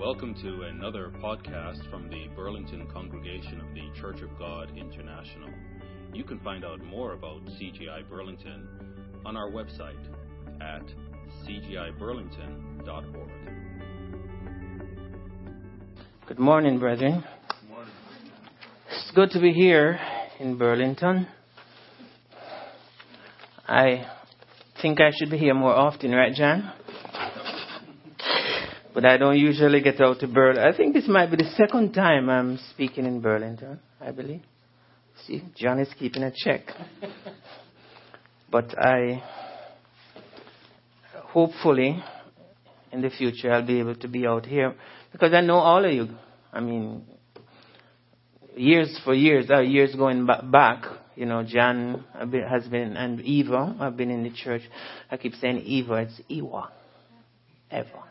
Welcome to another podcast from the Burlington congregation of the Church of God International. You can find out more about CGI Burlington on our website at cgiburlington.org. Good morning, brethren. Good morning. It's good to be here in Burlington. I think I should be here more often, right, John? But I don't usually get out to Burlington. I think this might be the second time I'm speaking in Burlington, I believe. See, John is keeping a check. But I, hopefully, in the future, I'll be able to be out here because I know all of you. I mean, years for years, uh, years going ba- back, you know, John has been, and Eva, I've been in the church. I keep saying Eva, it's Ewa. Ever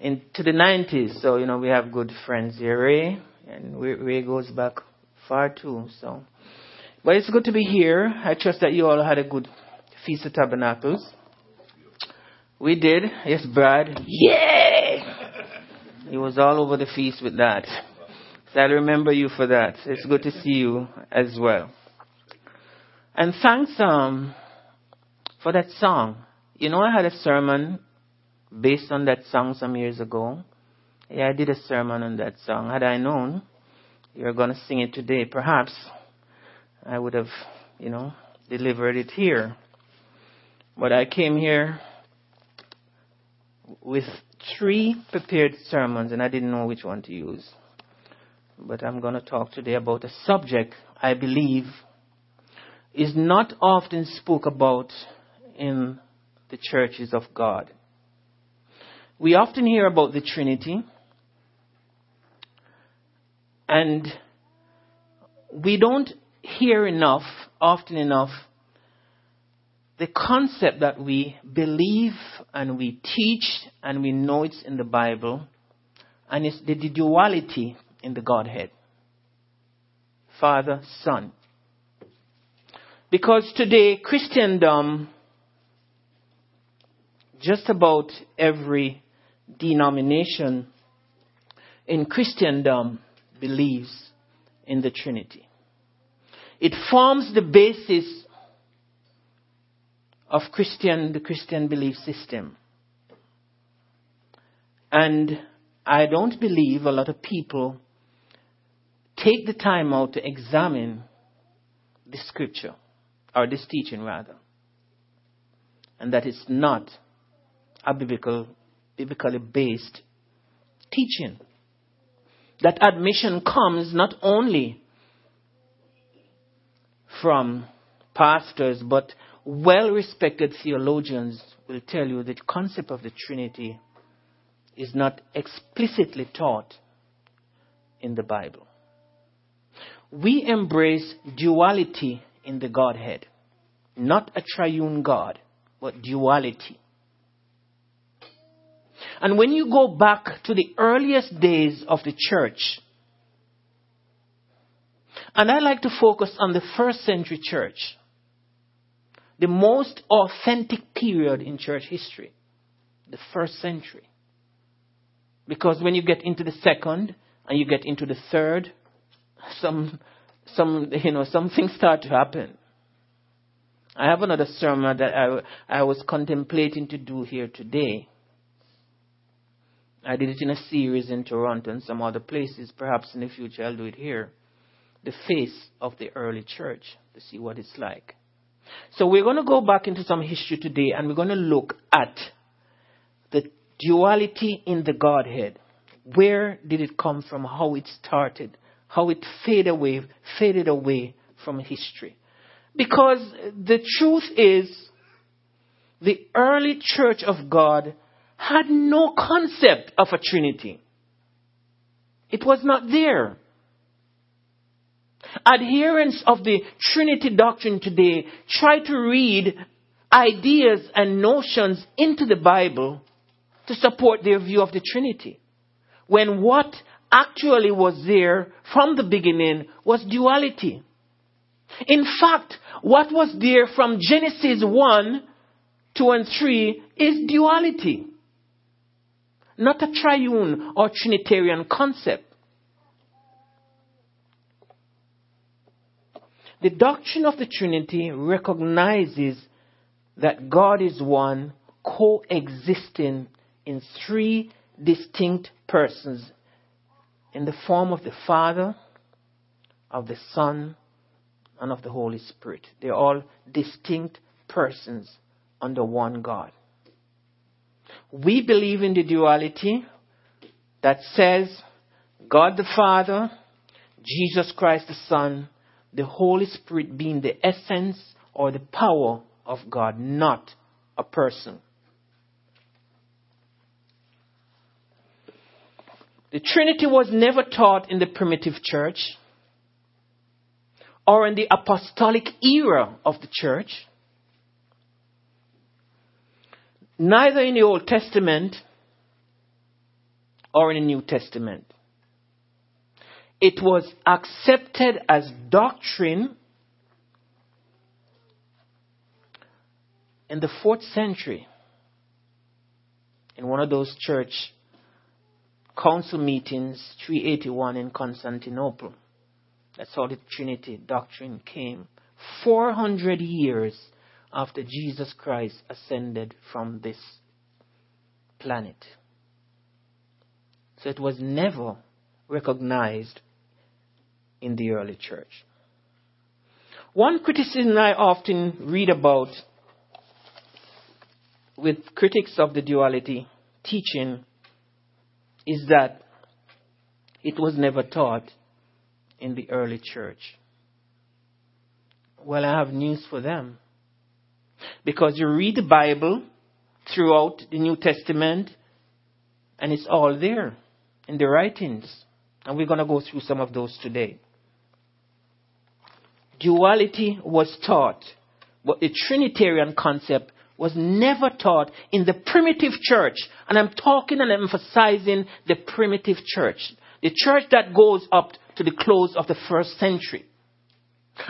into the 90s. So, you know, we have good friends here. Ray, and Ray goes back far too. So, but it's good to be here. I trust that you all had a good Feast of Tabernacles. We did. Yes, Brad. Yeah! He was all over the feast with that. So I remember you for that. It's good to see you as well. And thanks um, for that song. You know, I had a sermon based on that song some years ago. Yeah, I did a sermon on that song. Had I known you're going to sing it today, perhaps I would have, you know, delivered it here. But I came here with three prepared sermons and I didn't know which one to use. But I'm going to talk today about a subject I believe is not often spoke about in the churches of God. We often hear about the Trinity, and we don't hear enough, often enough, the concept that we believe and we teach and we know it's in the Bible, and it's the duality in the Godhead Father, Son. Because today, Christendom, just about every denomination in Christendom believes in the Trinity. It forms the basis of Christian, the Christian belief system. And I don't believe a lot of people take the time out to examine this scripture, or this teaching rather, and that it's not a biblical biblically based teaching. That admission comes not only from pastors, but well respected theologians will tell you that the concept of the Trinity is not explicitly taught in the Bible. We embrace duality in the Godhead, not a triune God, but duality. And when you go back to the earliest days of the church, and I like to focus on the first century church, the most authentic period in church history, the first century. Because when you get into the second and you get into the third, some, some, you know, some things start to happen. I have another sermon that I, I was contemplating to do here today. I did it in a series in Toronto and some other places. Perhaps in the future I'll do it here. The face of the early church to see what it's like. So we're going to go back into some history today and we're going to look at the duality in the Godhead. Where did it come from? How it started? How it faded away, faded away from history. Because the truth is, the early church of God had no concept of a Trinity. It was not there. Adherents of the Trinity doctrine today try to read ideas and notions into the Bible to support their view of the Trinity. When what actually was there from the beginning was duality. In fact, what was there from Genesis 1, 2, and 3 is duality. Not a triune or Trinitarian concept. The doctrine of the Trinity recognizes that God is one coexisting in three distinct persons in the form of the Father, of the Son, and of the Holy Spirit. They're all distinct persons under one God. We believe in the duality that says God the Father, Jesus Christ the Son, the Holy Spirit being the essence or the power of God, not a person. The Trinity was never taught in the primitive church or in the apostolic era of the church, neither in the Old Testament or in the New Testament. It was accepted as doctrine in the fourth century in one of those church council meetings, 381 in Constantinople. That's how the Trinity doctrine came. 400 years after Jesus Christ ascended from this planet. So it was never recognized in the early church. One criticism I often read about with critics of the duality teaching is that it was never taught in the early church. Well, I have news for them. Because you read the Bible throughout the New Testament, and it's all there in the writings. And we're going to go through some of those today. Duality was taught, but the Trinitarian concept was never taught in the primitive church. And I'm talking and emphasizing the primitive church. The church that goes up to the close of the first century.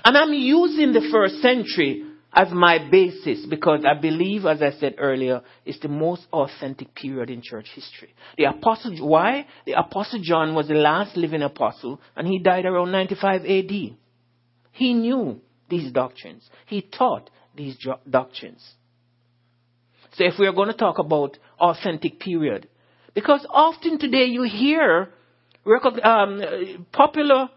And I'm using the first century as my basis because I believe, as I said earlier, it's the most authentic period in church history. The apostle, why? The apostle John was the last living apostle and he died around 95 AD. He knew these doctrines. He taught these doctrines. So if we are going to talk about authentic period, because often today you hear um, popular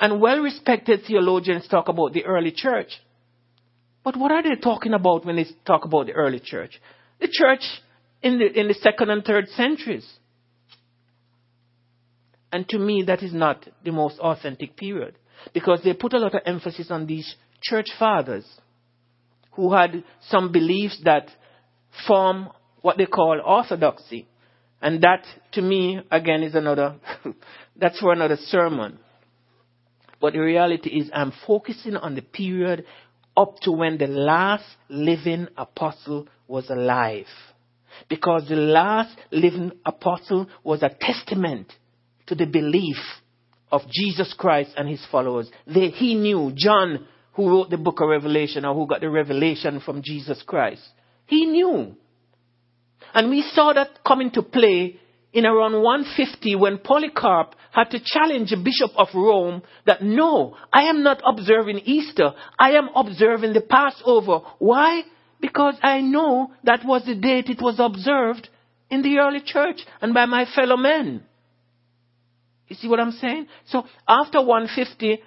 and well-respected theologians talk about the early church. But what are they talking about when they talk about the early church? The church in the, in the second and third centuries. And to me, that is not the most authentic period. Because they put a lot of emphasis on these church fathers who had some beliefs that form what they call orthodoxy. And that, to me, again, is another, that's for another sermon. But the reality is, I'm focusing on the period up to when the last living apostle was alive. Because the last living apostle was a testament to the belief of Jesus Christ and his followers. They, he knew, John, who wrote the book of Revelation or who got the revelation from Jesus Christ, he knew. And we saw that come into play in around 150 when Polycarp had to challenge the Bishop of Rome that no, I am not observing Easter. I am observing the Passover. Why? Because I know that was the date it was observed in the early church and by my fellow men. You see what I'm saying? So after 150,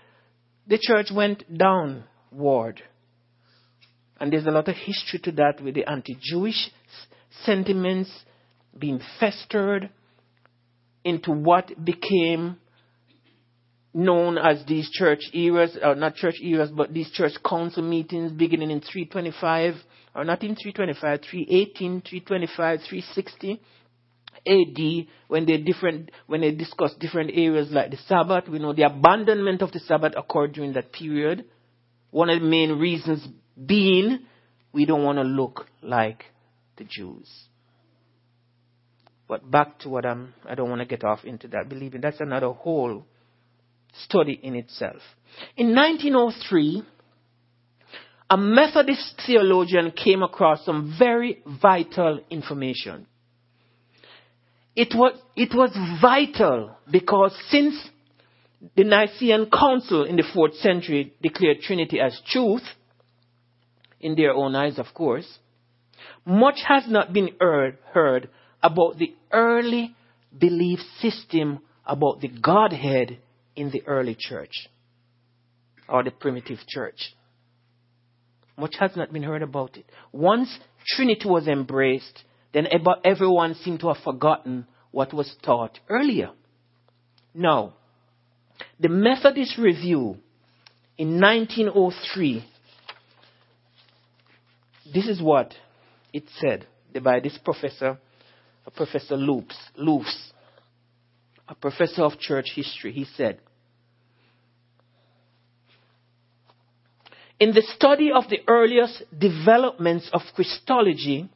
the church went downward. And there's a lot of history to that with the anti-Jewish sentiments being festered into what became known as these church eras, or not church eras, but these church council meetings beginning in 325, or not in 325, 318, 325, 360 AD, when they different, when they discuss different areas like the Sabbath. We know the abandonment of the Sabbath occurred during that period. One of the main reasons being we don't want to look like the Jews. But back to what I'm, I don't want to get off into that believing. That's another whole study in itself. In 1903, a Methodist theologian came across some very vital information. it was, it was vital because since the Nicene Council in the fourth century declared Trinity as truth, in their own eyes, of course, much has not been heard, heard about the early belief system about the Godhead in the early church or the primitive church. Much has not been heard about it. Once Trinity was embraced, then everyone seemed to have forgotten what was taught earlier. Now, the Methodist Review in 1903, this is what it said by this professor, Professor Loops, Loofs, a professor of church history. He said, In the study of the earliest developments of Christology,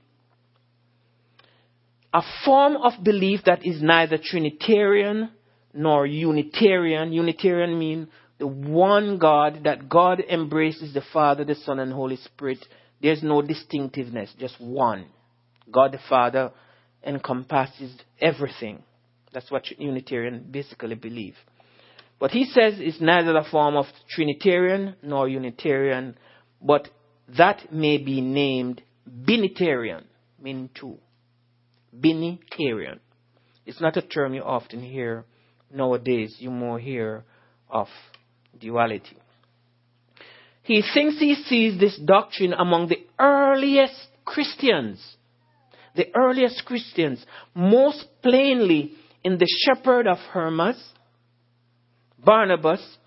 a form of belief that is neither Trinitarian nor Unitarian. Unitarian means the one God, that God embraces the Father, the Son, and Holy Spirit. There's no distinctiveness, just one. God the Father encompasses everything. That's what Unitarian basically believe. What he says is neither the form of Trinitarian nor Unitarian, but that may be named Binitarian, meaning two. Binitarian. It's not a term you often hear nowadays. You more hear of duality. He thinks he sees this doctrine among the earliest Christians. The earliest Christians, most plainly in the shepherd of Hermas, Barnabas,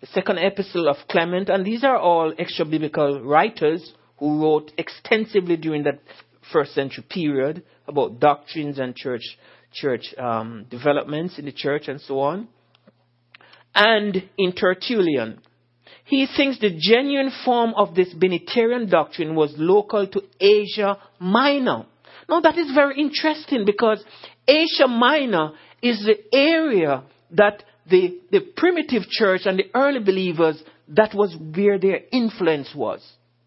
the second epistle of Clement, and these are all extra biblical writers who wrote extensively during that first century period about doctrines and church church um, developments in the church and so on. And in Tertullian, he thinks the genuine form of this Binitarian doctrine was local to Asia Minor. Now that is very interesting because Asia Minor is the area that the, the primitive church and the early believers, that was where their influence was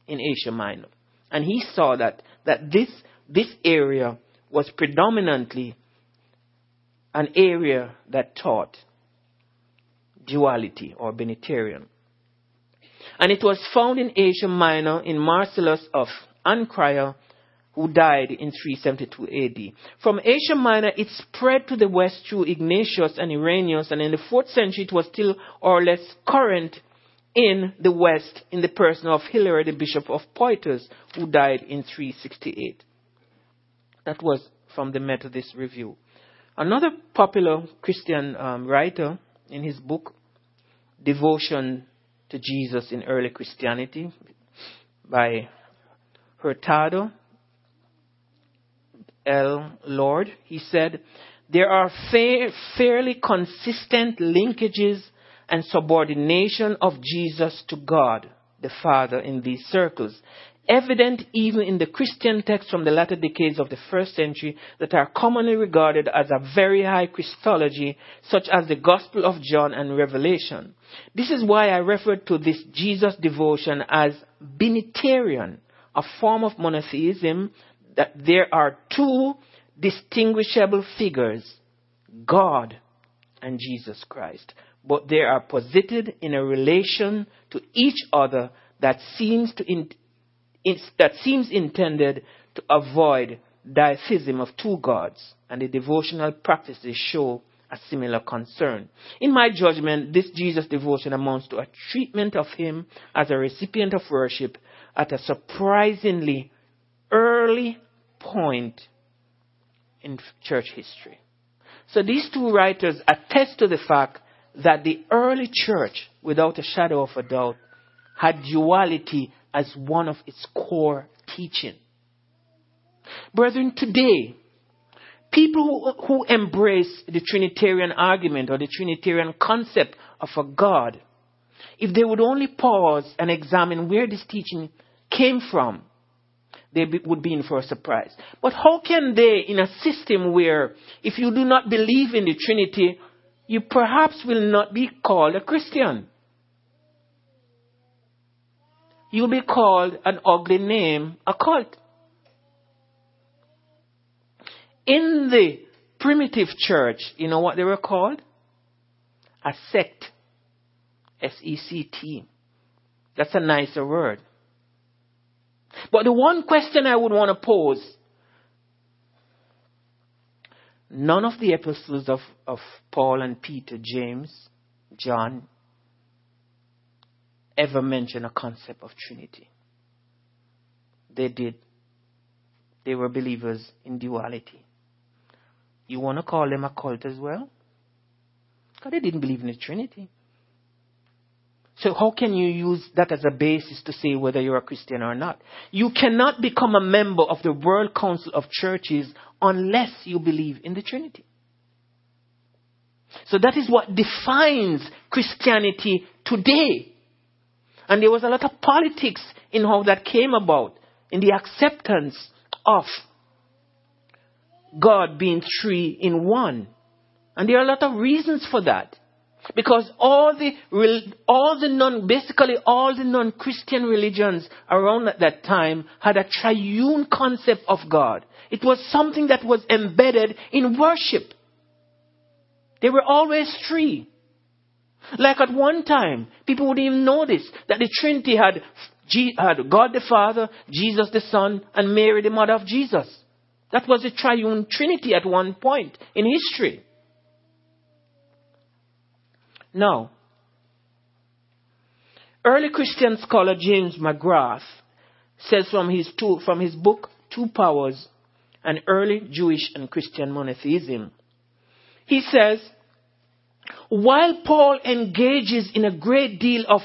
in Asia Minor. And he saw that, that this, this area was predominantly an area that taught duality or Binitarian. And it was found in Asia Minor in Marcellus of Ancyra who died in 372 AD. From Asia Minor, it spread to the west through Ignatius and Irenaeus, and in the 4th century, it was still or less current in the west in the person of Hilary, the bishop of Poitiers, who died in 368. That was from the Methodist Review. Another popular Christian um, writer in his book, Devotion to Jesus in Early Christianity, by Hurtado, L. Lord, he said, there are fa- fairly consistent linkages and subordination of Jesus to God, the Father, in these circles, evident even in the Christian texts from the latter decades of the first century that are commonly regarded as a very high Christology, such as the Gospel of John and Revelation. This is why I refer to this Jesus devotion as Binitarian, a form of monotheism that there are two distinguishable figures, God and Jesus Christ, but they are posited in a relation to each other that seems to in, that seems intended to avoid ditheism of two gods, and the devotional practices show a similar concern. In my judgment, this Jesus devotion amounts to a treatment of him as a recipient of worship at a surprisingly early point in church history. So these two writers attest to the fact that the early church, without a shadow of a doubt, had duality as one of its core teaching. Brethren, today, people who, embrace the Trinitarian argument or the Trinitarian concept of a God, if they would only pause and examine where this teaching came from, they be, would be in for a surprise. But how can they, in a system where if you do not believe in the Trinity, you perhaps will not be called a Christian? You'll be called an ugly name, a cult. In the primitive church, you know what they were called? A sect. S E C T. That's a nicer word. But the one question I would want to pose none of the epistles of, of Paul and Peter, James, John, ever mention a concept of Trinity. They did. They were believers in duality. You want to call them a cult as well? Because they didn't believe in the Trinity. So how can you use that as a basis to say whether you're a Christian or not? You cannot become a member of the World Council of Churches unless you believe in the Trinity. So that is what defines Christianity today. And there was a lot of politics in how that came about, in the acceptance of God being three in one. And there are a lot of reasons for that. Because all the, all the non, basically all the non-Christian religions around at that time had a triune concept of God. It was something that was embedded in worship. They were always three. Like at one time, people wouldn't even notice that the Trinity had, had God the Father, Jesus the Son, and Mary the mother of Jesus. That was the triune Trinity at one point in history. Now, early Christian scholar James McGrath says from his, two, from his book, Two Powers, an early Jewish and Christian monotheism. He says, while Paul engages in a great deal of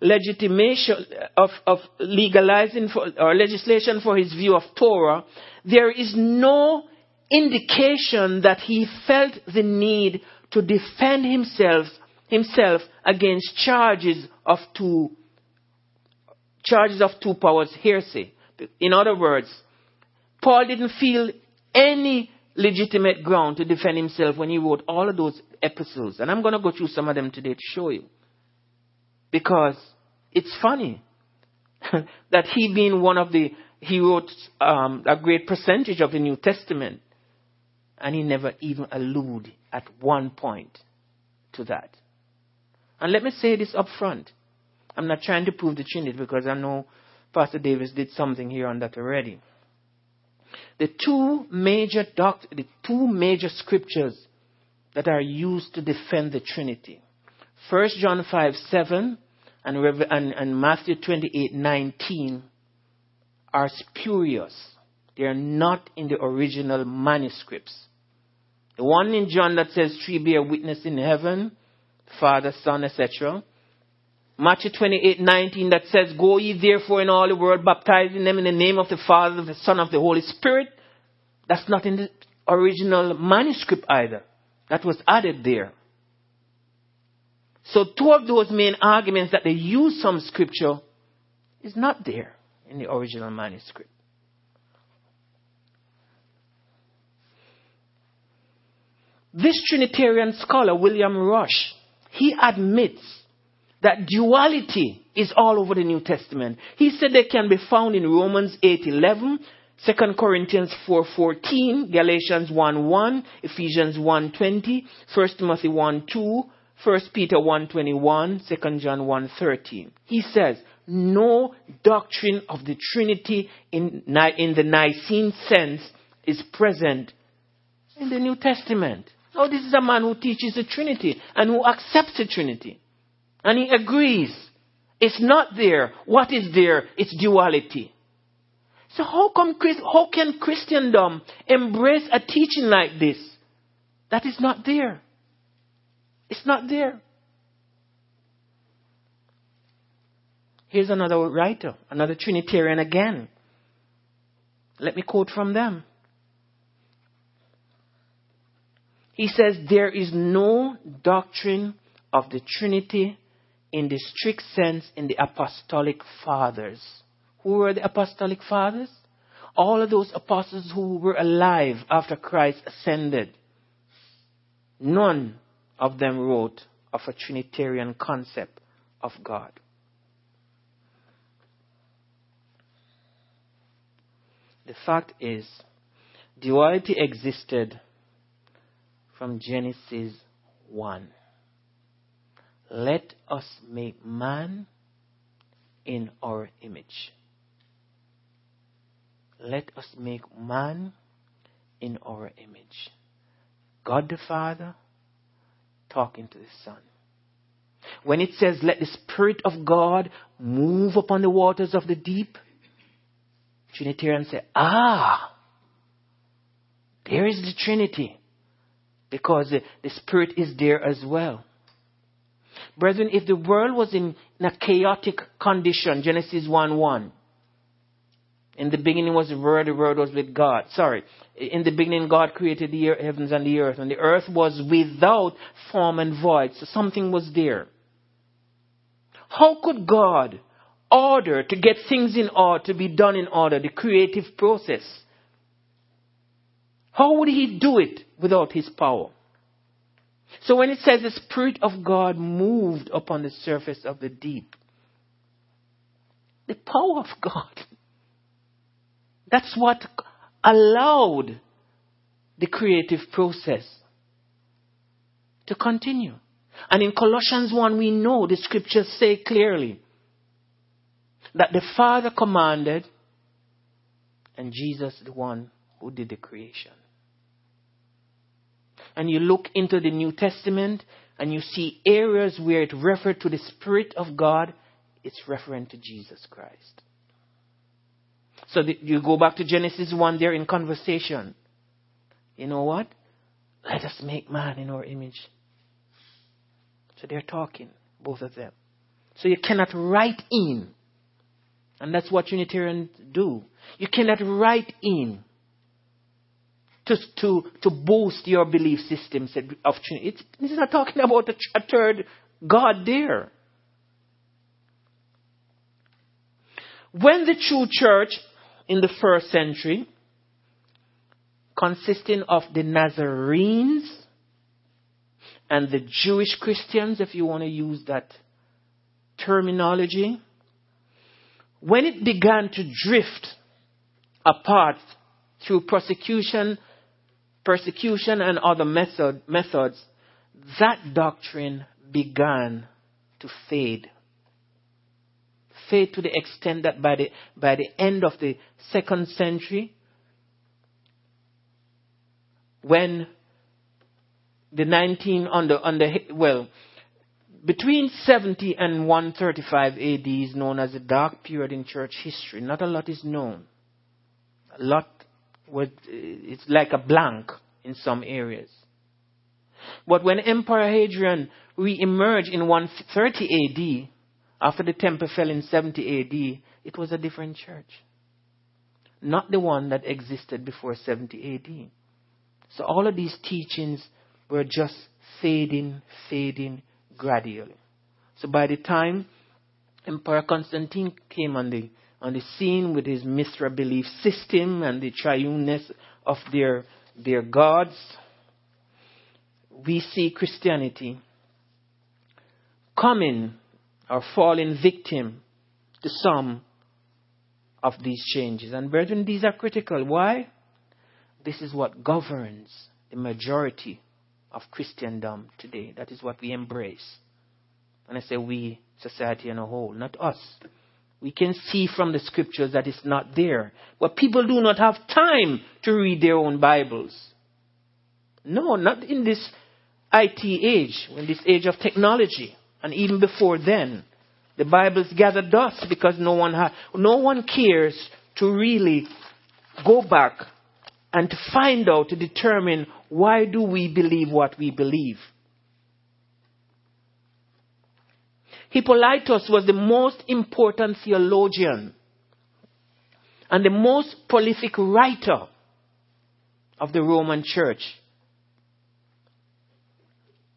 legitimation of, of legalizing for, or legislation for his view of Torah, there is no indication that he felt the need to defend himself himself against charges of two charges of two powers heresy. In other words, Paul didn't feel any legitimate ground to defend himself when he wrote all of those epistles. And I'm going to go through some of them today to show you. Because it's funny that he being one of the, he wrote um, a great percentage of the New Testament. And he never even alluded at one point to that. And let me say this up front. I'm not trying to prove the Trinity because I know Pastor Davis did something here on that already. The two major doct- the two major scriptures that are used to defend the Trinity. 1 John 5 7 and, Rev- and, and Matthew 28 19 are spurious. They are not in the original manuscripts. The one in John that says three bear witness in heaven Father, Son, etc. Matthew 28, 19 that says, Go ye therefore in all the world, baptizing them in the name of the Father, the Son, of the Holy Spirit. That's not in the original manuscript either. That was added there. So two of those main arguments that they use some scripture is not there in the original manuscript. This Trinitarian scholar, William Rusch, he admits that duality is all over the New Testament. He said they can be found in Romans 8:11, 2 Corinthians 4:14, Galatians 1:1, Ephesians 1:20, 1 Timothy 1:2, 1 Peter 1:21, 2 John 1:13. He says, "No doctrine of the Trinity in, in the Nicene sense is present in the New Testament." No, this is a man who teaches the Trinity and who accepts the Trinity. And he agrees. It's not there. What is there? It's duality. So how come how can Christendom embrace a teaching like this? That is not there. It's not there. Here's another writer, another Trinitarian again. Let me quote from them. He says there is no doctrine of the Trinity in the strict sense in the apostolic fathers. Who were the apostolic fathers? All of those apostles who were alive after Christ ascended. None of them wrote of a Trinitarian concept of God. The fact is, duality existed from Genesis 1. Let us make man in our image. Let us make man in our image. God the Father talking to the Son. When it says, let the Spirit of God move upon the waters of the deep, Trinitarians say, ah, there is the Trinity. Because the, Spirit is there as well. Brethren, if the world was in, in a chaotic condition, Genesis 1 1, in the beginning was the Word, the Word was with God. Sorry. In the beginning, God created the heavens and the earth, and the earth was without form and void. So something was there. How could God order to get things in order, to be done in order, the creative process? How would He do it without His power? So when it says the Spirit of God moved upon the surface of the deep, the power of God, that's what allowed the creative process to continue. And in Colossians 1, we know the scriptures say clearly that the Father commanded and Jesus the one who did the creation. And you look into the New Testament and you see areas where it referred to the Spirit of God, it's referring to Jesus Christ. So the, you go back to Genesis 1 there in conversation. You know what? Let us make man in our image. So they're talking, both of them. So you cannot write in. And that's what Unitarians do. You cannot write in to, to, to boost your belief systems of Trinity. It's, this is not talking about a, a third God there. When the true church in the first century, consisting of the Nazarenes and the Jewish Christians, if you want to use that terminology, when it began to drift apart through persecution, persecution and other method, methods, that doctrine began to fade. Fade to the extent that by the, by the end of the second century, when the 19 under, the, well, between 70 and 135 AD is known as the dark period in church history. Not a lot is known. A lot it's like a blank in some areas. But when Emperor Hadrian re-emerged in 130 AD, after the temple fell in 70 AD, it was a different church. Not the one that existed before 70 AD. So all of these teachings were just fading, fading gradually. So by the time Emperor Constantine came on the on the scene with his Mithra belief system and the triuneness of their their gods, we see Christianity coming or falling victim to some of these changes. And brethren, these are critical. Why? This is what governs the majority of Christendom today. That is what we embrace. And I say we, society in a whole, not us. We can see from the scriptures that it's not there. But people do not have time to read their own Bibles. No, not in this IT age, in this age of technology. And even before then, the Bibles gather dust because no one, ha- no one cares to really go back and to find out, to determine why do we believe what we believe. Hippolytus was the most important theologian and the most prolific writer of the Roman Church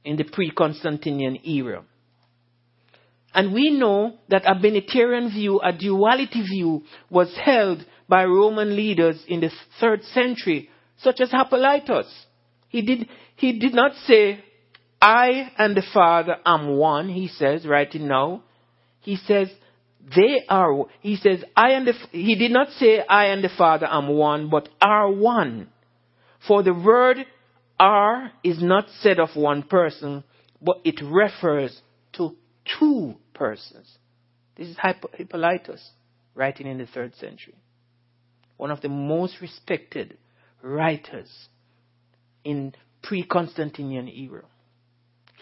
in the pre-Constantinian era. And we know that a Binitarian view, a duality view, was held by Roman leaders in the third century, such as Hippolytus. He did, he did not say, I and the Father am one, he says, right now. He says, they are, he says, I and the, he did not say, I and the Father am one, but are one. For the word are is not said of one person, but it refers to two persons. This is Hippolytus writing in the third century. One of the most respected writers in pre-Constantinian era.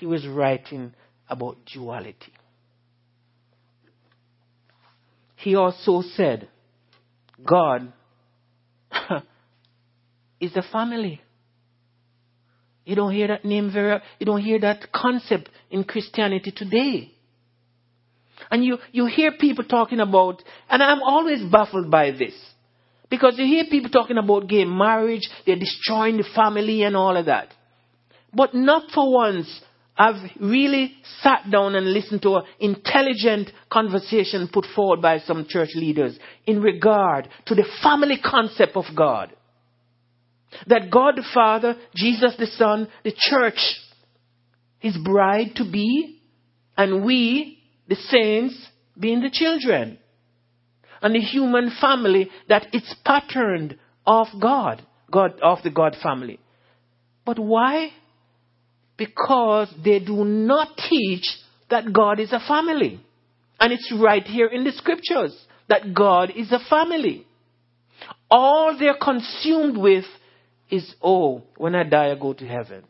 He was writing about duality. He also said, God is a family. You don't hear that name very, you don't hear that concept in Christianity today. And you, you hear people talking about, and I'm always baffled by this. Because you hear people talking about gay marriage, they're destroying the family and all of that. But not for once I've really sat down and listened to an intelligent conversation put forward by some church leaders in regard to the family concept of God. That God the Father, Jesus the Son, the church, His bride to be, and we, the saints, being the children and the human family that it's patterned of God, God of the God family. But why? Because they do not teach that God is a family. And it's right here in the scriptures that God is a family. All they're consumed with is, oh, when I die, I go to heaven.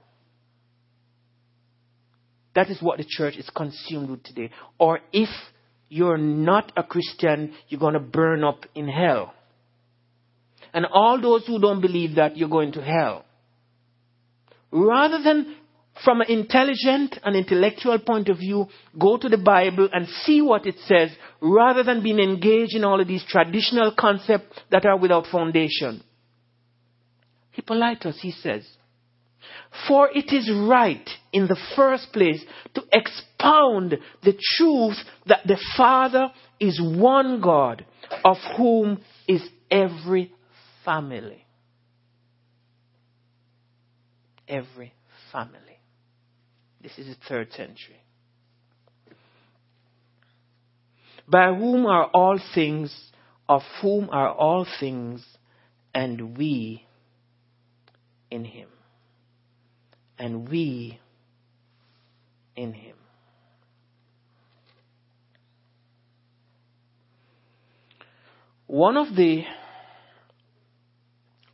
That is what the church is consumed with today. Or if you're not a Christian, you're going to burn up in hell. And all those who don't believe that, you're going to hell. Rather than from an intelligent and intellectual point of view, go to the Bible and see what it says, rather than being engaged in all of these traditional concepts that are without foundation. Hippolytus, he says, for it is right in the first place to expound the truth that the Father is one God, of whom is every family. Every family. This is the third century. By whom are all things, of whom are all things, and we in him and we in him. One of the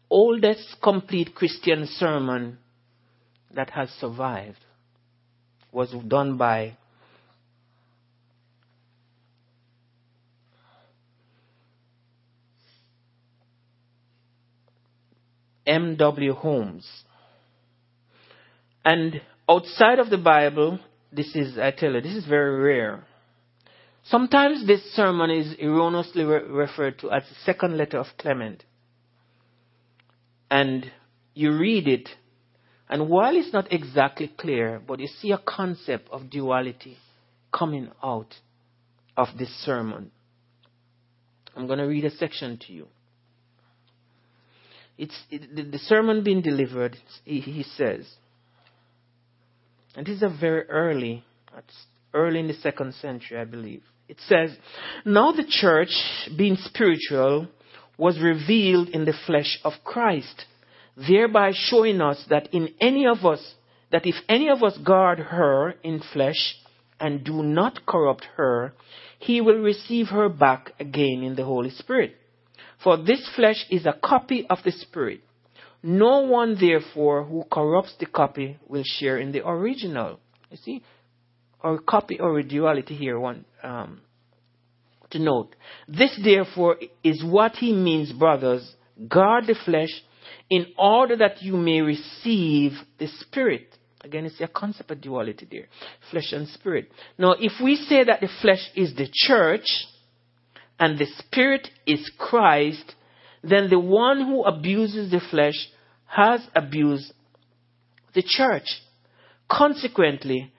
oldest complete Christian sermon that has survived was done by M.W. Holmes. And outside of the Bible, this is, I tell you, this is very rare. Sometimes this sermon is erroneously re- referred to as the second letter of Clement. And you read it, and while it's not exactly clear, but you see a concept of duality coming out of this sermon. I'm going to read a section to you. It's it, the, sermon being delivered, he, he says, and this is very early, early in the second century, I believe. It says, Now the church, being spiritual, was revealed in the flesh of Christ, thereby showing us that in any of us, that if any of us guard her in flesh and do not corrupt her, he will receive her back again in the Holy Spirit. For this flesh is a copy of the Spirit. No one, therefore, who corrupts the copy will share in the original. You see, or copy or duality here. One um, to note. This, therefore, is what he means, brothers. Guard the flesh, in order that you may receive the spirit. Again, it's a concept of duality there, flesh and spirit. Now, if we say that the flesh is the church and the spirit is Christ, then the one who abuses the flesh has abused the church. Consequently,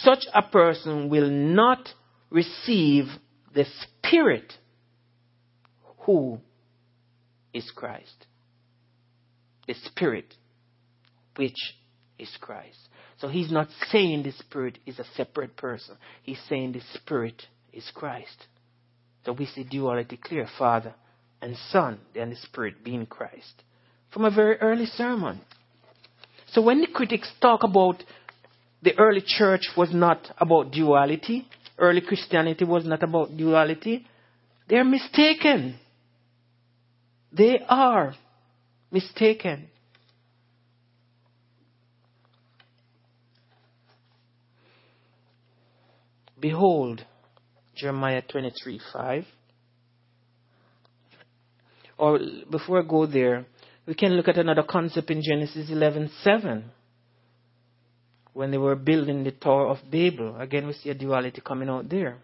such a person will not receive the Spirit who is Christ. The Spirit which is Christ. So he's not saying the Spirit is a separate person. He's saying the Spirit is Christ. So we see duality clear Father and Son, and the Spirit being Christ. From a very early sermon. So when the critics talk about the early church was not about duality, early Christianity was not about duality, they're mistaken. They are mistaken. Behold, Jeremiah 23 5. Or before I go there, we can look at another concept in Genesis 11 7. When they were building the Tower of Babel. Again, we see a duality coming out there.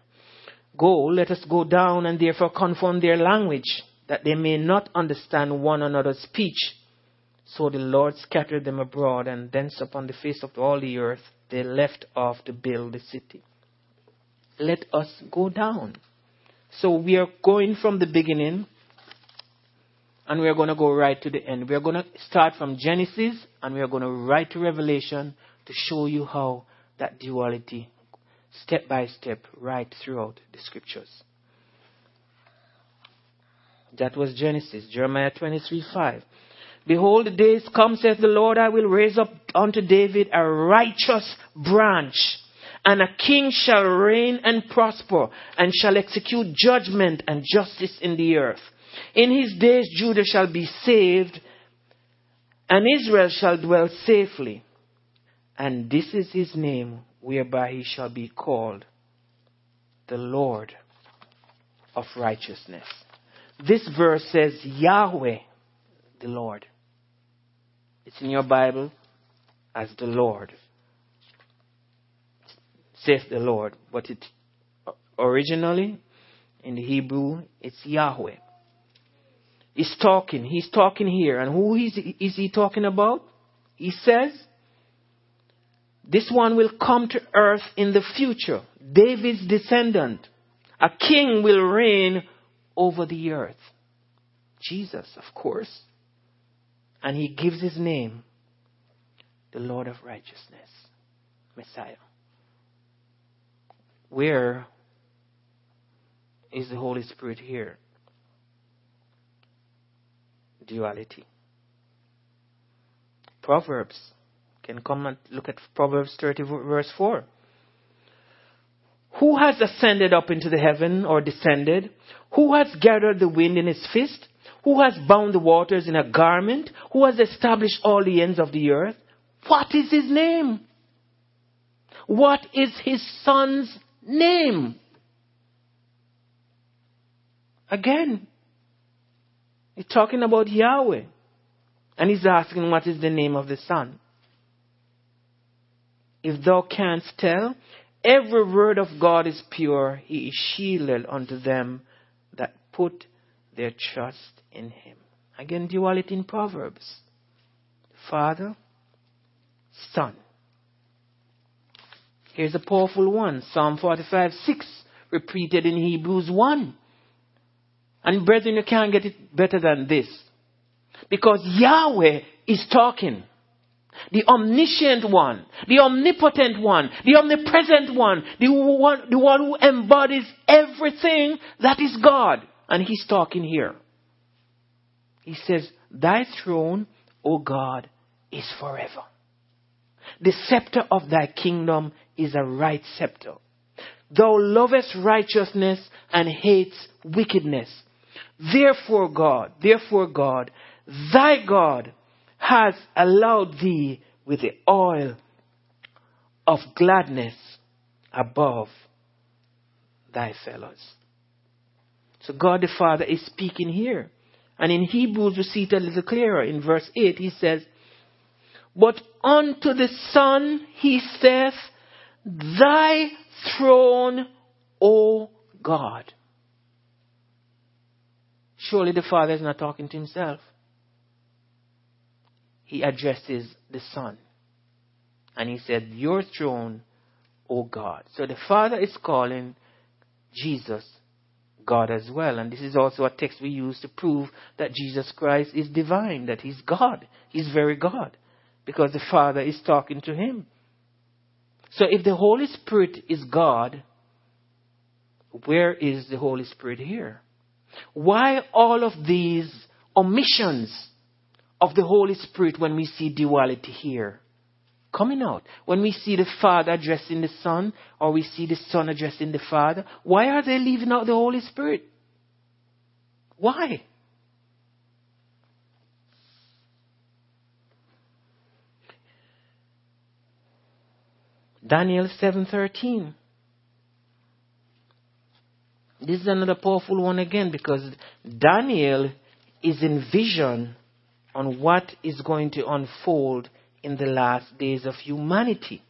Go, let us go down and therefore confound their language, that they may not understand one another's speech. So the Lord scattered them abroad, and thence upon the face of all the earth they left off to build the city let us go down. So we are going from the beginning and we are going to go right to the end. We are going to start from Genesis and we are going to write to Revelation to show you how that duality, step by step, right throughout the scriptures. That was Genesis, Jeremiah 23 5. Behold, the days come, saith the Lord, I will raise up unto David a righteous branch and a king shall reign and prosper, and shall execute judgment and justice in the earth. In his days Judah shall be saved, and Israel shall dwell safely. And this is his name whereby he shall be called the Lord of righteousness. This verse says Yahweh, the Lord. It's in your Bible as the Lord saith the Lord. But it originally in the Hebrew it's Yahweh. He's talking. He's talking here. And who is, is he talking about? He says, this one will come to earth in the future. David's descendant. A king will reign over the earth. Jesus, of course. And he gives his name, the Lord of righteousness, Messiah. Where is the Holy Spirit here? Duality. Proverbs. Can come and look at Proverbs 30 verse 4. Who has ascended up into the heaven or descended? Who has gathered the wind in his fist? Who has bound the waters in a garment? Who has established all the ends of the earth? What is his name? What is his son's name. Again, he's talking about Yahweh. And he's asking, What is the name of the Son? If thou canst tell, every word of God is pure. He is shielded unto them that put their trust in him. Again, duality in Proverbs Father, Son. Here's a powerful one Psalm 45 6, repeated in Hebrews 1. And brethren, you can't get it better than this. Because Yahweh is talking. The omniscient one, the omnipotent one, the omnipresent one, the one, the one who embodies everything that is God. And he's talking here. He says, Thy throne, O God, is forever. The scepter of thy kingdom is a right scepter. Thou lovest righteousness and hates wickedness. Therefore, God, therefore, God, thy God has allowed thee with the oil of gladness above thy fellows. So God the Father is speaking here. And in Hebrews, we see it a little clearer. In verse 8, he says, But unto the Son he saith, Thy throne, O God. Surely the Father is not talking to himself. He addresses the Son. And he said, Your throne, O God. So the Father is calling Jesus God as well. And this is also a text we use to prove that Jesus Christ is divine, that he's God. He's very God. Because the Father is talking to him. So if the Holy Spirit is God, where is the Holy Spirit here? Why all of these omissions of the Holy Spirit when we see duality here? coming out. When we see the Father addressing the Son, or we see the Son addressing the Father, why are they leaving out the Holy Spirit? Why? Daniel 7:13 This is another powerful one again because Daniel is in vision on what is going to unfold in the last days of humanity.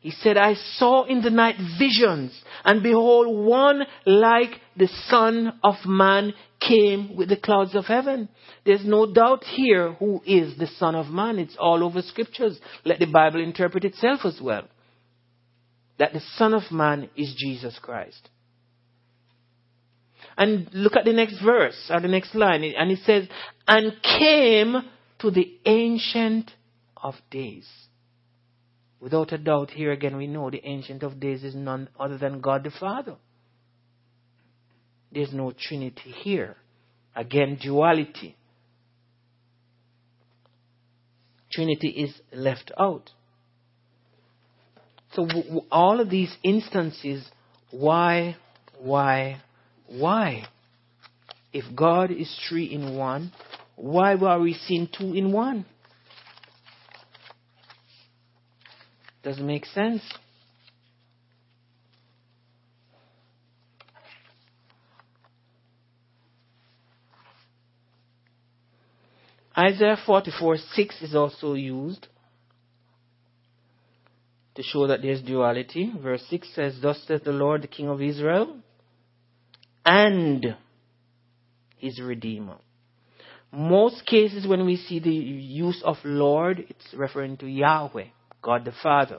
He said, I saw in the night visions, and behold, one like the Son of Man came with the clouds of heaven. There's no doubt here who is the Son of Man. It's all over scriptures. Let the Bible interpret itself as well. That the Son of Man is Jesus Christ. And look at the next verse, or the next line, and it says, and came to the Ancient of Days. Without a doubt, here again we know the Ancient of Days is none other than God the Father. There's no Trinity here. Again, duality. Trinity is left out. So, all of these instances, why, why, why? If God is three in one, why are we seeing two in one? Doesn't make sense. Isaiah 44 6 is also used to show that there's duality. Verse 6 says, Thus saith the Lord, the King of Israel, and his Redeemer. Most cases, when we see the use of Lord, it's referring to Yahweh. God the Father.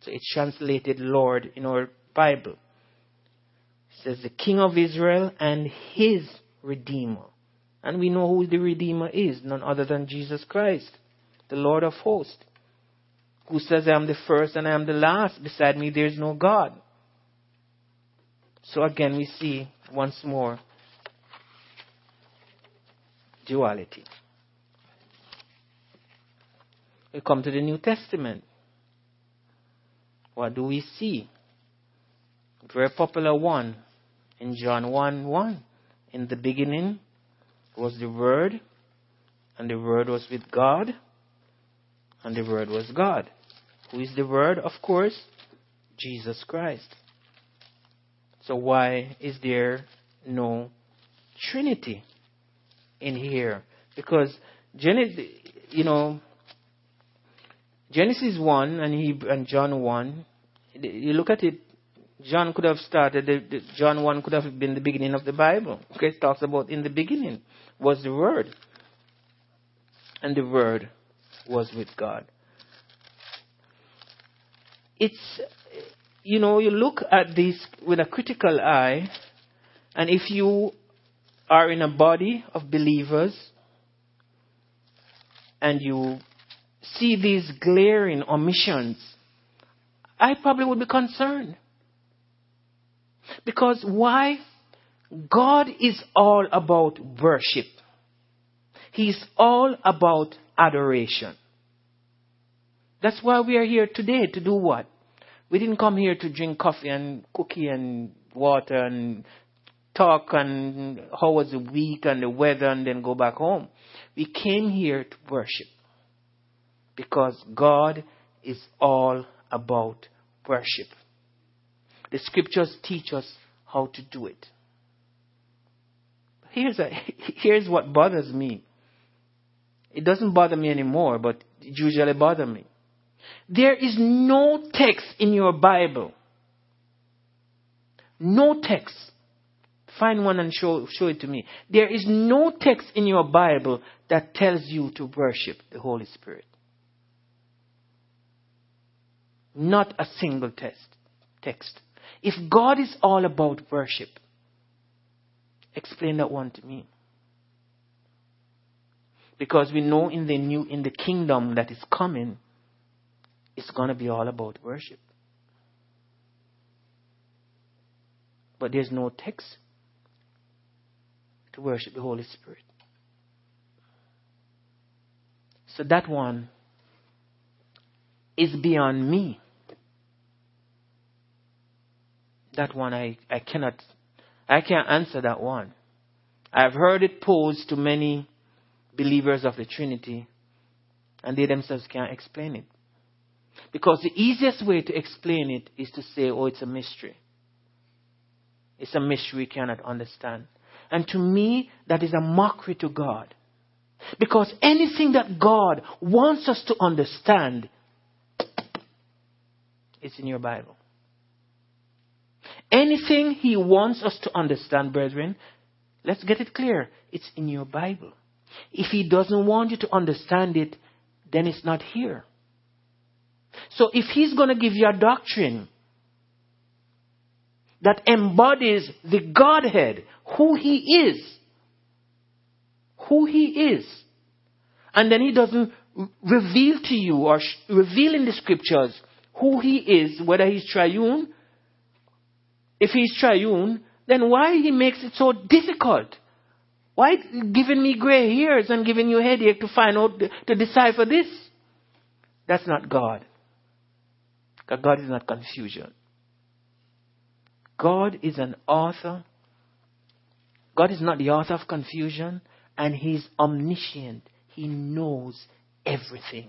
So it's translated Lord in our Bible. It says the King of Israel and his Redeemer. And we know who the Redeemer is, none other than Jesus Christ, the Lord of hosts, who says, I am the first and I am the last. Beside me there is no God. So again, we see once more duality we come to the New Testament. What do we see? Very popular one in John 1 1. In the beginning was the Word, and the Word was with God, and the Word was God. Who is the Word? Of course, Jesus Christ. So why is there no Trinity in here? Because Genesis, you know, Genesis 1 and, he, and John 1, you look at it, John could have started, the, the, John 1 could have been the beginning of the Bible. Okay, it talks about in the beginning was the Word. And the Word was with God. It's, you know, you look at this with a critical eye, and if you are in a body of believers and you see these glaring omissions, I probably would be concerned. Because why? God is all about worship. He's all about adoration. That's why we are here today to do what? We didn't come here to drink coffee and cookie and water and talk and how was the week and the weather and then go back home. We came here to worship because God is all about worship. The scriptures teach us how to do it. Here's, a, here's what bothers me. It doesn't bother me anymore, but it usually bothers me. There is no text in your Bible. No text. Find one and show, show it to me. There is no text in your Bible that tells you to worship the Holy Spirit. Not a single test, text. If God is all about worship, explain that one to me. Because we know in the new in the kingdom that is coming, it's gonna be all about worship. But there's no text to worship the Holy Spirit. So that one is beyond me. That one I, I cannot, I can't answer that one. I've heard it posed to many believers of the Trinity, and they themselves can't explain it. Because the easiest way to explain it is to say, oh, it's a mystery. It's a mystery we cannot understand. And to me, that is a mockery to God. Because anything that God wants us to understand, it's in your Bible. Anything He wants us to understand, brethren, let's get it clear. It's in your Bible. If He doesn't want you to understand it, then it's not here. So if He's going to give you a doctrine that embodies the Godhead, who He is, who He is, and then He doesn't reveal to you or sh- reveal in the scriptures who He is, whether He's triune, if He's triune, then why He makes it so difficult? Why giving me gray hairs and giving you headache to find out, to decipher this? That's not God. God is not confusion. God is an author. God is not the author of confusion, and He's omniscient. He knows everything.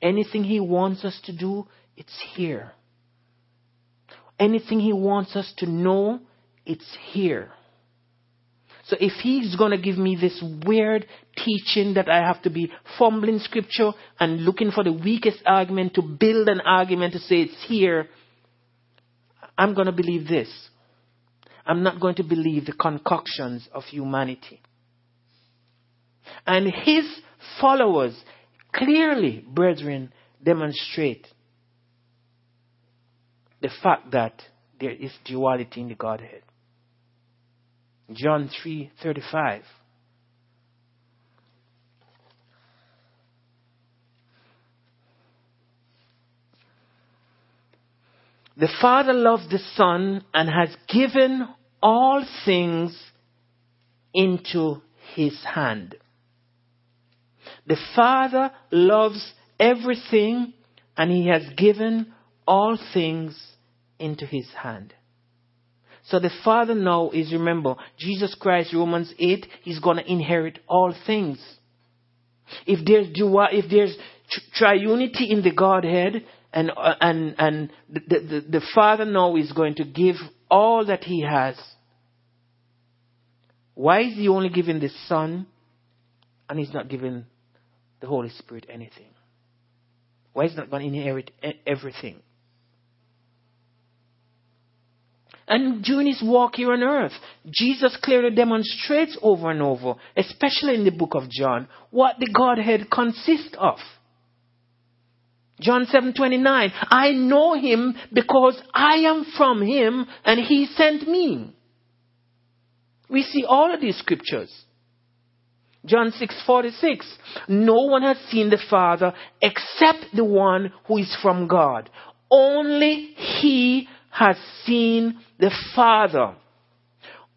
Anything He wants us to do, it's here. Anything He wants us to know, it's here. So if He's going to give me this weird teaching that I have to be fumbling scripture and looking for the weakest argument to build an argument to say it's here, I'm going to believe this. I'm not going to believe the concoctions of humanity. And his followers clearly, brethren, demonstrate the fact that there is duality in the Godhead. John 3:35 The Father loves the Son and has given all things into his hand. The Father loves everything and he has given all things into his hand. So the Father now is, remember, Jesus Christ, Romans 8, he's going to inherit all things. If there's, if there's triunity in the Godhead, and, uh, and, and the, the, the Father now is going to give all that He has. Why is He only giving the Son and He's not giving the Holy Spirit anything? Why is not going to inherit everything? And during his walk here on earth, Jesus clearly demonstrates over and over, especially in the book of John, what the Godhead consists of. John 7:29 I know him because I am from him and he sent me. We see all of these scriptures. John 6:46 No one has seen the Father except the one who is from God. Only he has seen the Father.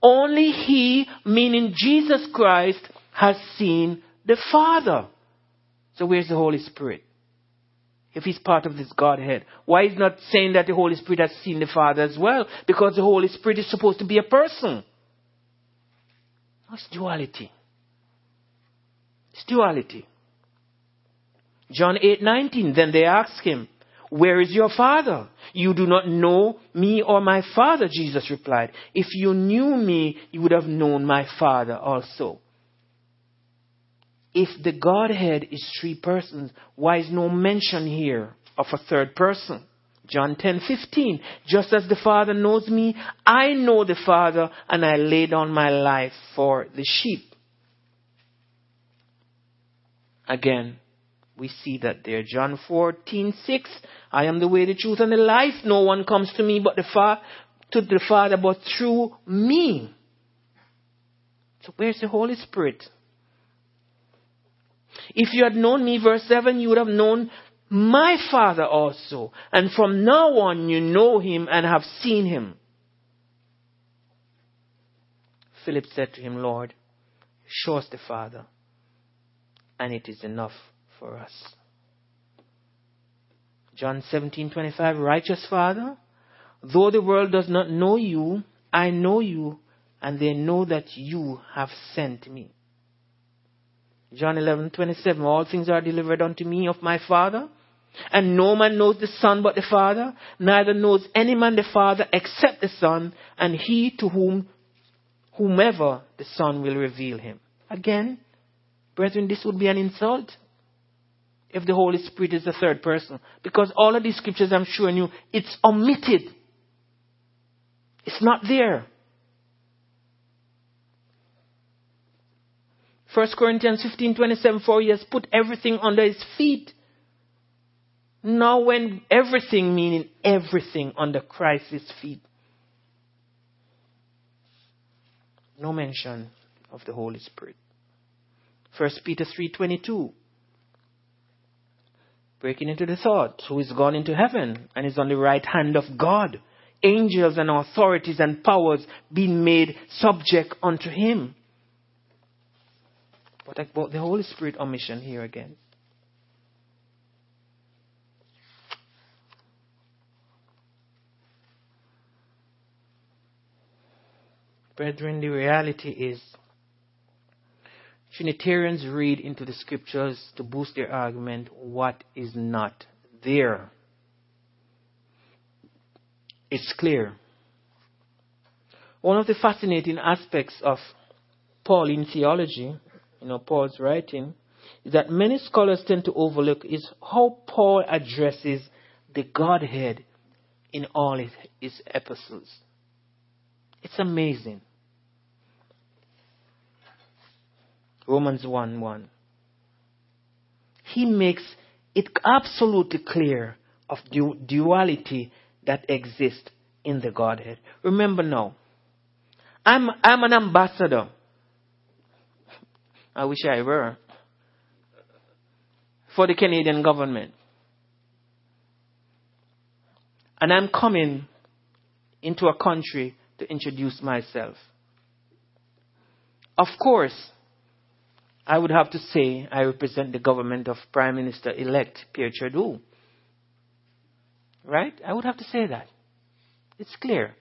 Only he, meaning Jesus Christ, has seen the Father. So where's the Holy Spirit? if he's part of this Godhead? Why is not saying that the Holy Spirit has seen the Father as well? Because the Holy Spirit is supposed to be a person. It's duality. It's duality. John 8:19 then they asked him, "Where is your father?" "You do not know me or my father," Jesus replied. "If you knew me, you would have known my father also." if the Godhead is three persons, why is no mention here of a third person? John 10:15 Just as the Father knows me, I know the Father and I lay down my life for the sheep. Again, we see that there. John 14:6 I am the way, the truth and the life. No one comes to me but the Father to the Father but through me. So where's the Holy Spirit? If you had known me, verse 7, you would have known my Father also. And from now on, you know him and have seen him. Philip said to him, Lord, show us the Father, and it is enough for us. John 17:25 Righteous Father, though the world does not know you, I know you, and they know that you have sent me. John 11:27 All things are delivered unto me of my Father, and no man knows the Son but the Father, neither knows any man the Father except the Son, and he to whom whomever the Son will reveal him. Again, brethren, this would be an insult if the Holy Spirit is the third person. Because all of these scriptures I'm showing you, it's omitted. It's not there. 1 Corinthians 15 27, for he has put everything under his feet. Now, when everything, meaning everything under Christ's feet. No mention of the Holy Spirit. 1 Peter 3:22 breaking into the thought who is gone into heaven and is on the right hand of God. Angels and authorities and powers being made subject unto him. What about the Holy Spirit omission here again? Brethren, the reality is Trinitarians read into the scriptures to boost their argument what is not there. It's clear. One of the fascinating aspects of Pauline theology you know, Paul's writing, is that many scholars tend to overlook is how Paul addresses the Godhead in all his, his epistles. It's amazing. Romans 1 1. He makes it absolutely clear of du- duality that exists in the Godhead. Remember now, I'm, I'm an ambassador I wish I were, for the Canadian government. And I'm coming into a country to introduce myself. Of course, I would have to say I represent the government of Prime Minister elect Pierre Trudeau. Right? I would have to say that. It's clear.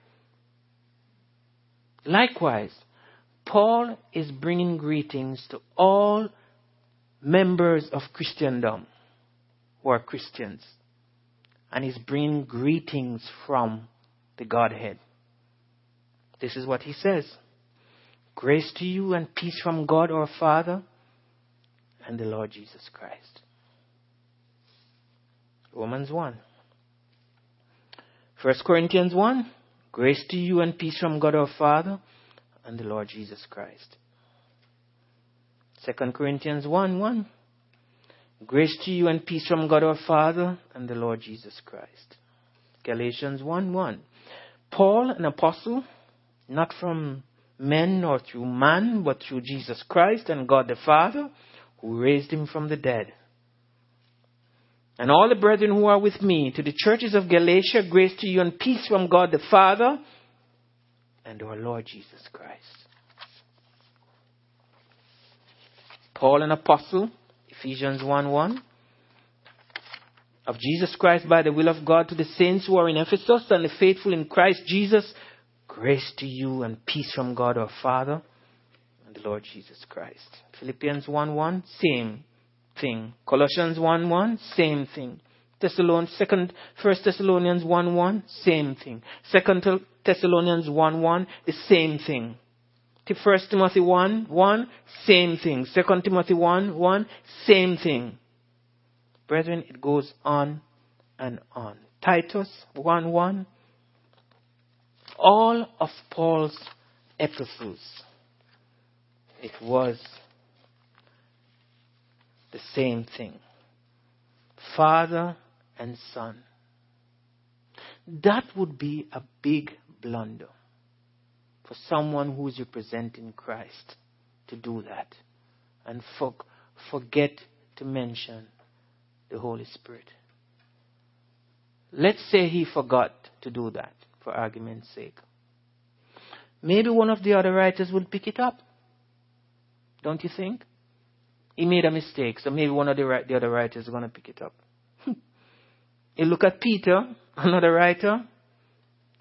Likewise, Paul is bringing greetings to all members of Christendom who are Christians. And he's bringing greetings from the Godhead. This is what he says Grace to you and peace from God our Father and the Lord Jesus Christ. Romans 1. 1 Corinthians 1. Grace to you and peace from God our Father and the Lord Jesus Christ. 2 Corinthians 1 1. Grace to you and peace from God our Father and the Lord Jesus Christ. Galatians 1 1. Paul, an apostle, not from men nor through man, but through Jesus Christ and God the Father, who raised him from the dead. And all the brethren who are with me, to the churches of Galatia, grace to you and peace from God the Father and our Lord Jesus Christ. Paul, an apostle, Ephesians 1 1, of Jesus Christ by the will of God to the saints who are in Ephesus and the faithful in Christ Jesus, grace to you and peace from God our Father the Lord Jesus Christ. Philippians 1 1, same thing. Colossians 1 1, same thing. Thessalonians, second, First Thessalonians 1 1, same thing. Second Thessalonians 1 1, the same thing. First Timothy 1 1, same thing. Second Timothy 1 1, same thing. Brethren, it goes on and on. Titus 1 1, all of Paul's epistles, it was the same thing. Father and Son. That would be a big blunder for someone who is representing Christ to do that and for, forget to mention the Holy Spirit. Let's say he forgot to do that for argument's sake. Maybe one of the other writers would pick it up. Don't you think? He made a mistake, so maybe one of the, the other writers is going to pick it up. you look at Peter, another writer,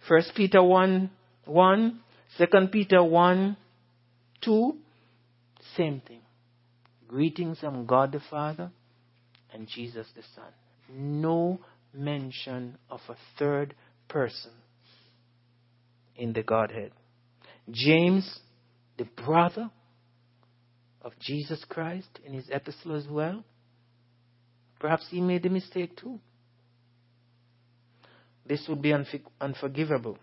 First Peter 1, 1, 2 Peter 1, 2, same thing. Greetings from God the Father and Jesus the Son. No mention of a third person in the Godhead. James, the brother of Jesus Christ, in his epistle as well, perhaps he made a mistake too. This would be unforgivable.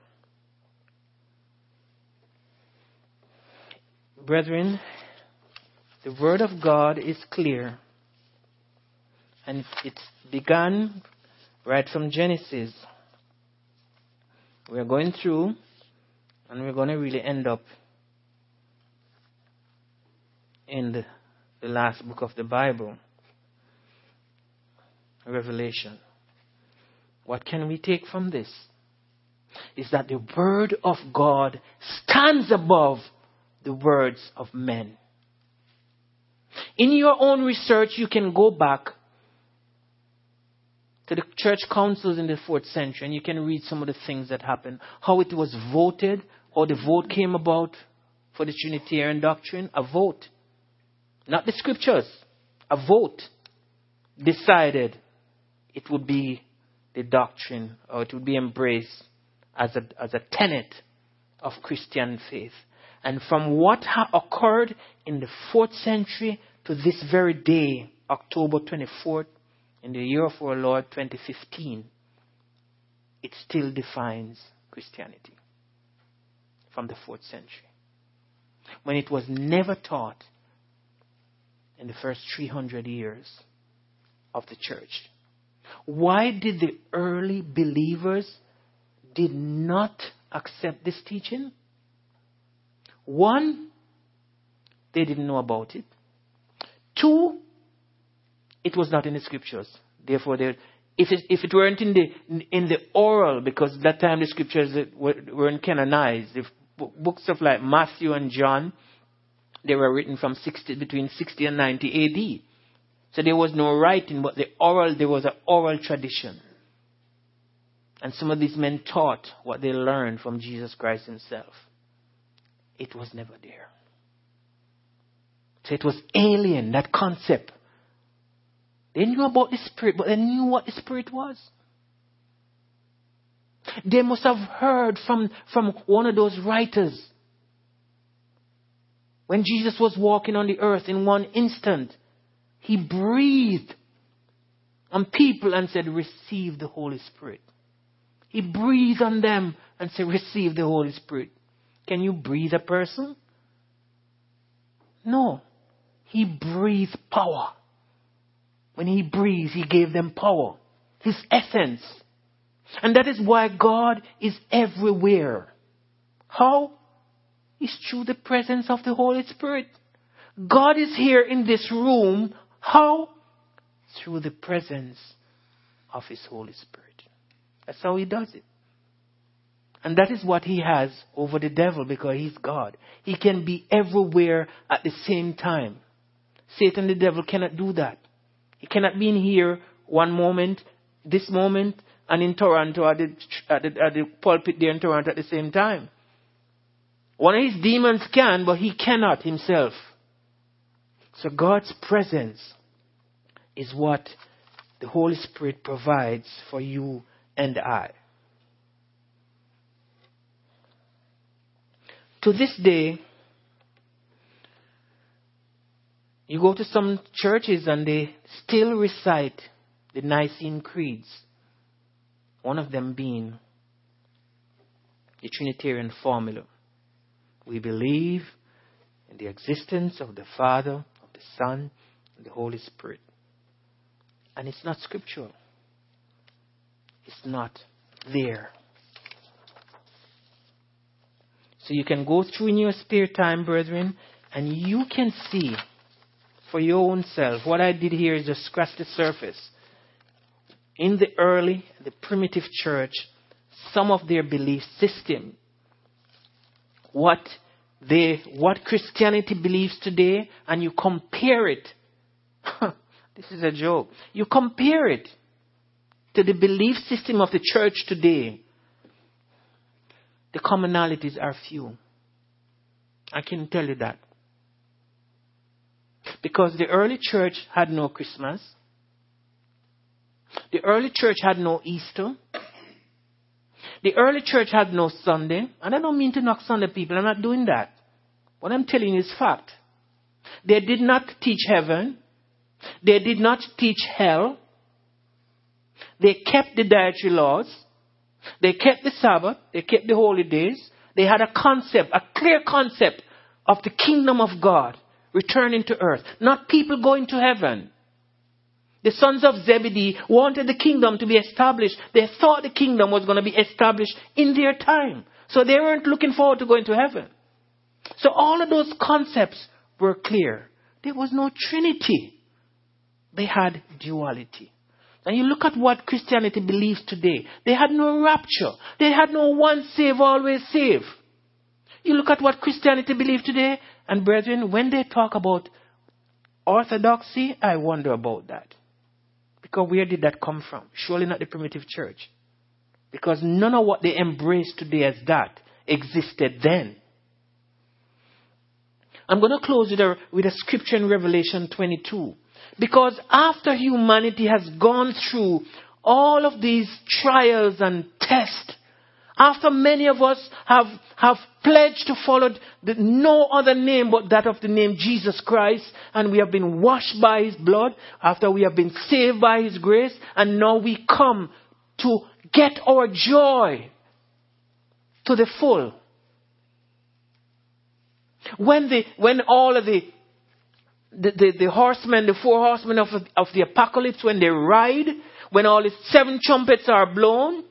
Brethren, the Word of God is clear. And it's begun right from Genesis. We're going through, and we're going to really end up in the, the last book of the Bible, Revelation. What can we take from this? Is that the Word of God stands above the words of men. In your own research, you can go back to the church councils in the fourth century and you can read some of the things that happened, how it was voted, how the vote came about for the Trinitarian doctrine. A vote. Not the scriptures. A vote decided it would be the doctrine or it would be embraced as a, as a tenet of Christian faith. And from what ha- occurred in the fourth century to this very day, October 24th, in the year of our Lord 2015, it still defines Christianity from the fourth century. When it was never taught in the first 300 years of the church. Why did the early believers did not accept this teaching? One, they didn't know about it. Two, it was not in the scriptures. Therefore, they, if it, if it weren't in the in the oral, because at that time the scriptures weren't canonized, if books of like Matthew and John, they were written from 60 between 60 and 90 A.D. So there was no writing, but the oral there was an oral tradition. And some of these men taught what they learned from Jesus Christ Himself it was never there. So it was alien, that concept. They knew about the Spirit, but they knew what the Spirit was. They must have heard from, from one of those writers. When Jesus was walking on the earth in one instant, he breathed on people and said, Receive the Holy Spirit. He breathed on them and said, Receive the Holy Spirit. Can you breathe a person? No. He breathed power. When he breathed, he gave them power. His essence. And that is why God is everywhere. How? It's through the presence of the Holy Spirit. God is here in this room. How? Through the presence of His Holy Spirit. That's how He does it. And that is what he has over the devil because he's God. He can be everywhere at the same time. Satan, the devil, cannot do that. He cannot be in here one moment, this moment, and in Toronto at the, at the, at the pulpit there in Toronto at the same time. One of his demons can, but he cannot himself. So God's presence is what the Holy Spirit provides for you and I. To this day, you go to some churches and they still recite the Nicene creeds. One of them being the Trinitarian formula. We believe in the existence of the Father, of the Son, and the Holy Spirit. And it's not scriptural. It's not there. So you can go through in your spare time, brethren, and you can see for your own self. What I did here is just scratch the surface. In the early, the primitive church, some of their belief system, what they, what Christianity believes today, and you compare it this is a joke. You compare it to the belief system of the church today, the commonalities are few. I can tell you that. Because the early church had no Christmas. The early church had no Easter. The early church had no Sunday. And I don't mean to knock Sunday people. I'm not doing that. What I'm telling you is fact. They did not teach heaven. They did not teach hell. They kept the dietary laws. They kept the Sabbath. They kept the holy days. They had a concept, a clear concept of the kingdom of God returning to earth, not people going to heaven. The sons of Zebedee wanted the kingdom to be established. They thought the kingdom was going to be established in their time. So they weren't looking forward to going to heaven. So all of those concepts were clear. There was no trinity. They had duality. And you look at what Christianity believes today. They had no rapture. They had no one save, always save. You look at what Christianity believes today, and brethren, when they talk about orthodoxy, I wonder about that. Because where did that come from? Surely not the primitive church. Because none of what they embrace today as that existed then. I'm going to close with a, with a scripture in Revelation 22. Because after humanity has gone through all of these trials and tests, after many of us have, have pledged to follow the, no other name but that of the name Jesus Christ, and we have been washed by His blood, after we have been saved by His grace, and now we come to get our joy to the full. When the, when all of the, the, the, the horsemen, the four horsemen of, of the apocalypse, when they ride, when all the seven trumpets are blown,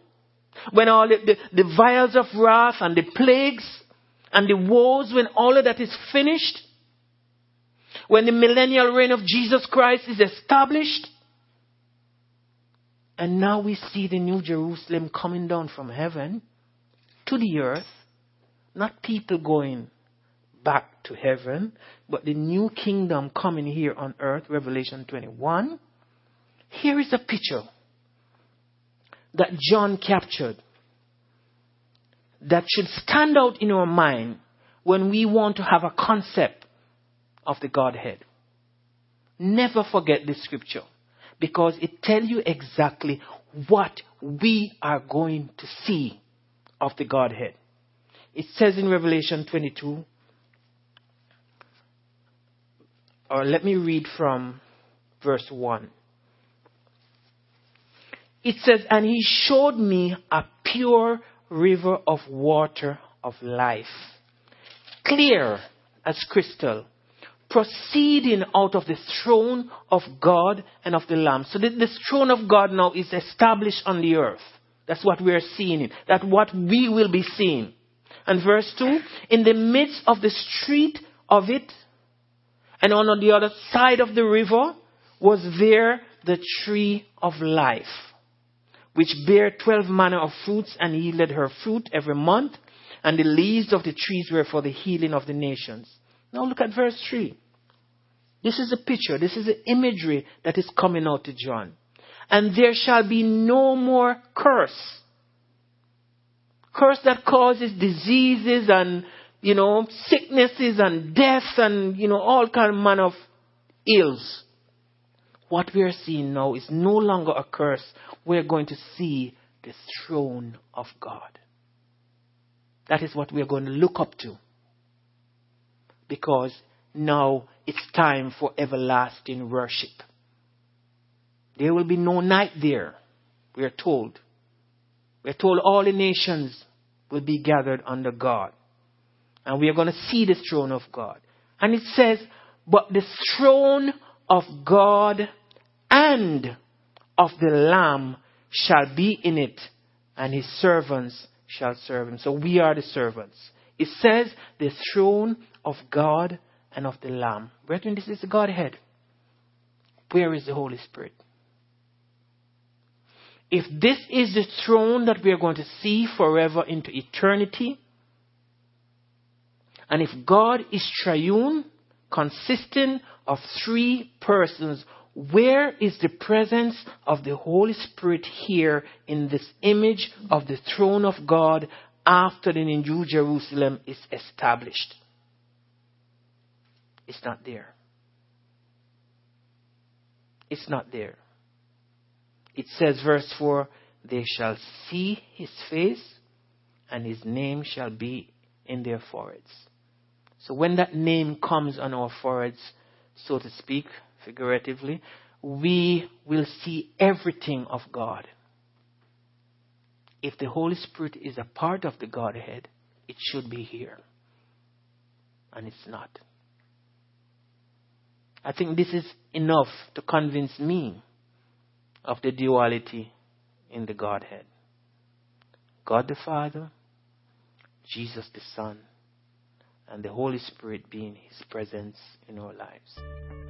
when all the, the, the vials of wrath and the plagues and the woes, when all of that is finished, when the millennial reign of Jesus Christ is established, and now we see the new Jerusalem coming down from heaven to the earth, not people going back to heaven, but the new kingdom coming here on earth, Revelation 21. Here is a picture that John captured that should stand out in our mind when we want to have a concept of the Godhead. Never forget this scripture because it tells you exactly what we are going to see of the Godhead. It says in Revelation 22, or let me read from verse 1. It says, And he showed me a pure river of water of life, clear as crystal, proceeding out of the throne of God and of the Lamb. So this throne of God now is established on the earth. That's what we are seeing. That's what we will be seeing. And verse 2, in the midst of the street of it, and on the other side of the river, was there the tree of life which bare twelve manner of fruits and yielded her fruit every month, and the leaves of the trees were for the healing of the nations. Now look at verse 3. This is a picture, this is the imagery that is coming out to John. And there shall be no more curse. Curse that causes diseases and, you know, sicknesses and death and, you know, all kind of manner of ills what we are seeing now is no longer a curse. We're going to see the throne of God. That is what we're going to look up to. Because now it's time for everlasting worship. There will be no night there, we are told. We're told all the nations will be gathered under God. And we are going to see the throne of God. And it says, but the throne of God and of the Lamb shall be in it, and his servants shall serve him. So we are the servants. It says the throne of God and of the Lamb. Brethren, this is the Godhead. Where is the Holy Spirit? If this is the throne that we are going to see forever into eternity, and if God is triune, consisting of three persons. Where is the presence of the Holy Spirit here in this image of the throne of God after the New Jerusalem is established? It's not there. It's not there. It says, verse 4 They shall see his face, and his name shall be in their foreheads. So when that name comes on our foreheads, so to speak, figuratively, we will see everything of God. If the Holy Spirit is a part of the Godhead, it should be here. And it's not. I think this is enough to convince me of the duality in the Godhead God the Father, Jesus the Son, and the Holy Spirit being His presence in our lives.